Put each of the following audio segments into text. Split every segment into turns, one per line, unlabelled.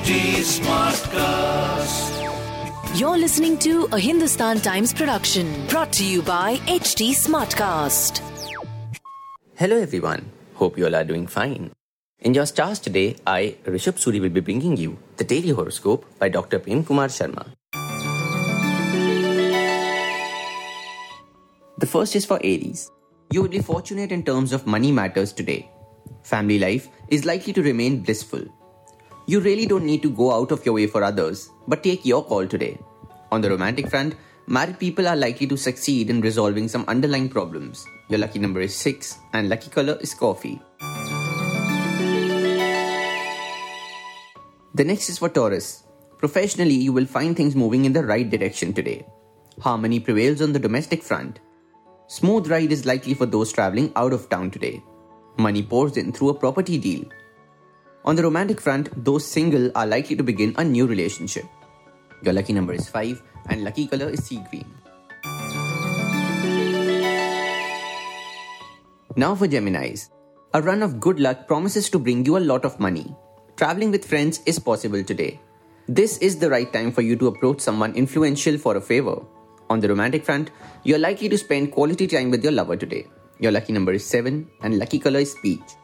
HT Smartcast.
You're listening to a Hindustan Times production brought to you by HT Smartcast.
Hello everyone. Hope you all are doing fine. In your stars today, I, Rishabh Suri, will be bringing you the daily horoscope by Dr. Prem Kumar Sharma. The first is for Aries. You will be fortunate in terms of money matters today. Family life is likely to remain blissful. You really don't need to go out of your way for others, but take your call today. On the romantic front, married people are likely to succeed in resolving some underlying problems. Your lucky number is 6 and lucky color is coffee. The next is for Taurus. Professionally, you will find things moving in the right direction today. Harmony prevails on the domestic front. Smooth ride is likely for those traveling out of town today. Money pours in through a property deal. On the romantic front, those single are likely to begin a new relationship. Your lucky number is 5 and lucky color is sea green. Now for Geminis. A run of good luck promises to bring you a lot of money. Traveling with friends is possible today. This is the right time for you to approach someone influential for a favor. On the romantic front, you're likely to spend quality time with your lover today. Your lucky number is 7 and lucky color is peach.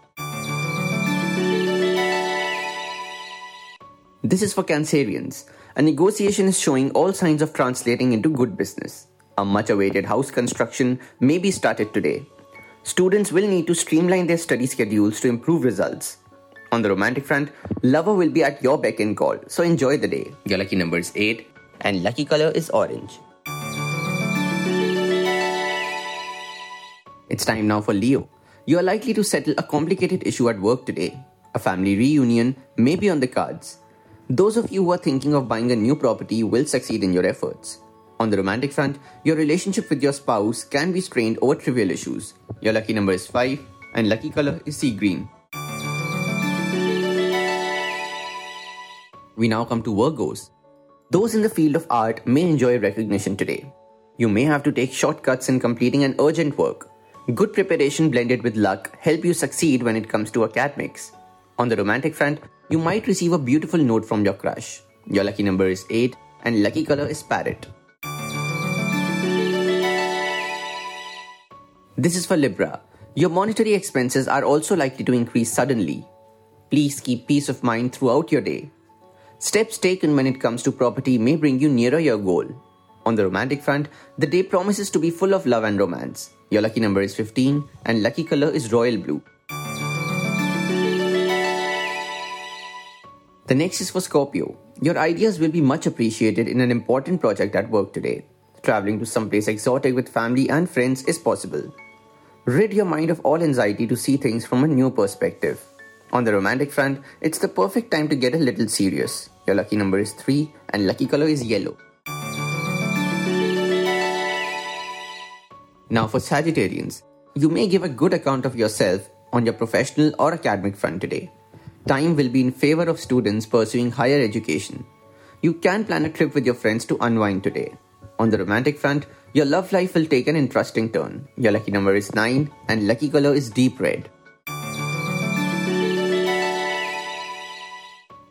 This is for Cancerians. A negotiation is showing all signs of translating into good business. A much awaited house construction may be started today. Students will need to streamline their study schedules to improve results. On the romantic front, lover will be at your beck and call, so enjoy the day. Your lucky number is 8 and lucky color is orange. It's time now for Leo. You are likely to settle a complicated issue at work today. A family reunion may be on the cards. Those of you who are thinking of buying a new property will succeed in your efforts. On the romantic front, your relationship with your spouse can be strained over trivial issues. Your lucky number is 5 and lucky color is sea green. We now come to Virgos. Those in the field of art may enjoy recognition today. You may have to take shortcuts in completing an urgent work. Good preparation blended with luck help you succeed when it comes to academics. On the romantic front, you might receive a beautiful note from your crush. Your lucky number is 8 and lucky color is parrot. This is for Libra. Your monetary expenses are also likely to increase suddenly. Please keep peace of mind throughout your day. Steps taken when it comes to property may bring you nearer your goal. On the romantic front, the day promises to be full of love and romance. Your lucky number is 15 and lucky color is royal blue. The next is for Scorpio. Your ideas will be much appreciated in an important project at work today. Traveling to someplace exotic with family and friends is possible. Rid your mind of all anxiety to see things from a new perspective. On the romantic front, it's the perfect time to get a little serious. Your lucky number is 3 and lucky color is yellow. Now for Sagittarians, you may give a good account of yourself on your professional or academic front today. Time will be in favor of students pursuing higher education. You can plan a trip with your friends to unwind today. On the romantic front, your love life will take an interesting turn. Your lucky number is 9 and lucky color is deep red.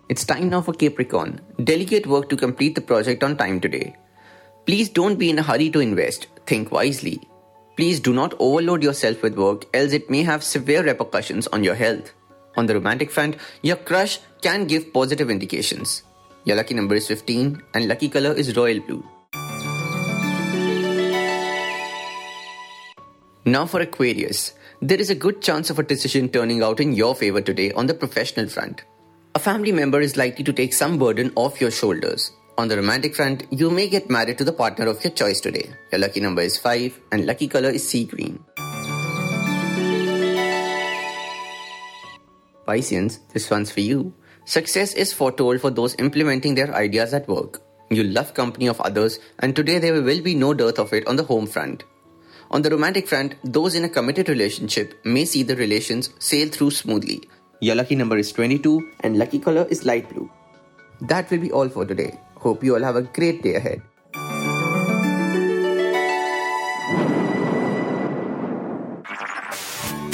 It's time now for Capricorn. Delegate work to complete the project on time today. Please don't be in a hurry to invest. Think wisely. Please do not overload yourself with work, else it may have severe repercussions on your health. On the romantic front, your crush can give positive indications. Your lucky number is 15 and lucky color is royal blue. Now for Aquarius. There is a good chance of a decision turning out in your favor today on the professional front. A family member is likely to take some burden off your shoulders. On the romantic front, you may get married to the partner of your choice today. Your lucky number is 5 and lucky color is sea green. Pisceans, this one's for you. Success is foretold for those implementing their ideas at work. You love company of others and today there will be no dearth of it on the home front. On the romantic front, those in a committed relationship may see the relations sail through smoothly your lucky number is 22 and lucky color is light blue. That will be all for today. Hope you all have a great day ahead.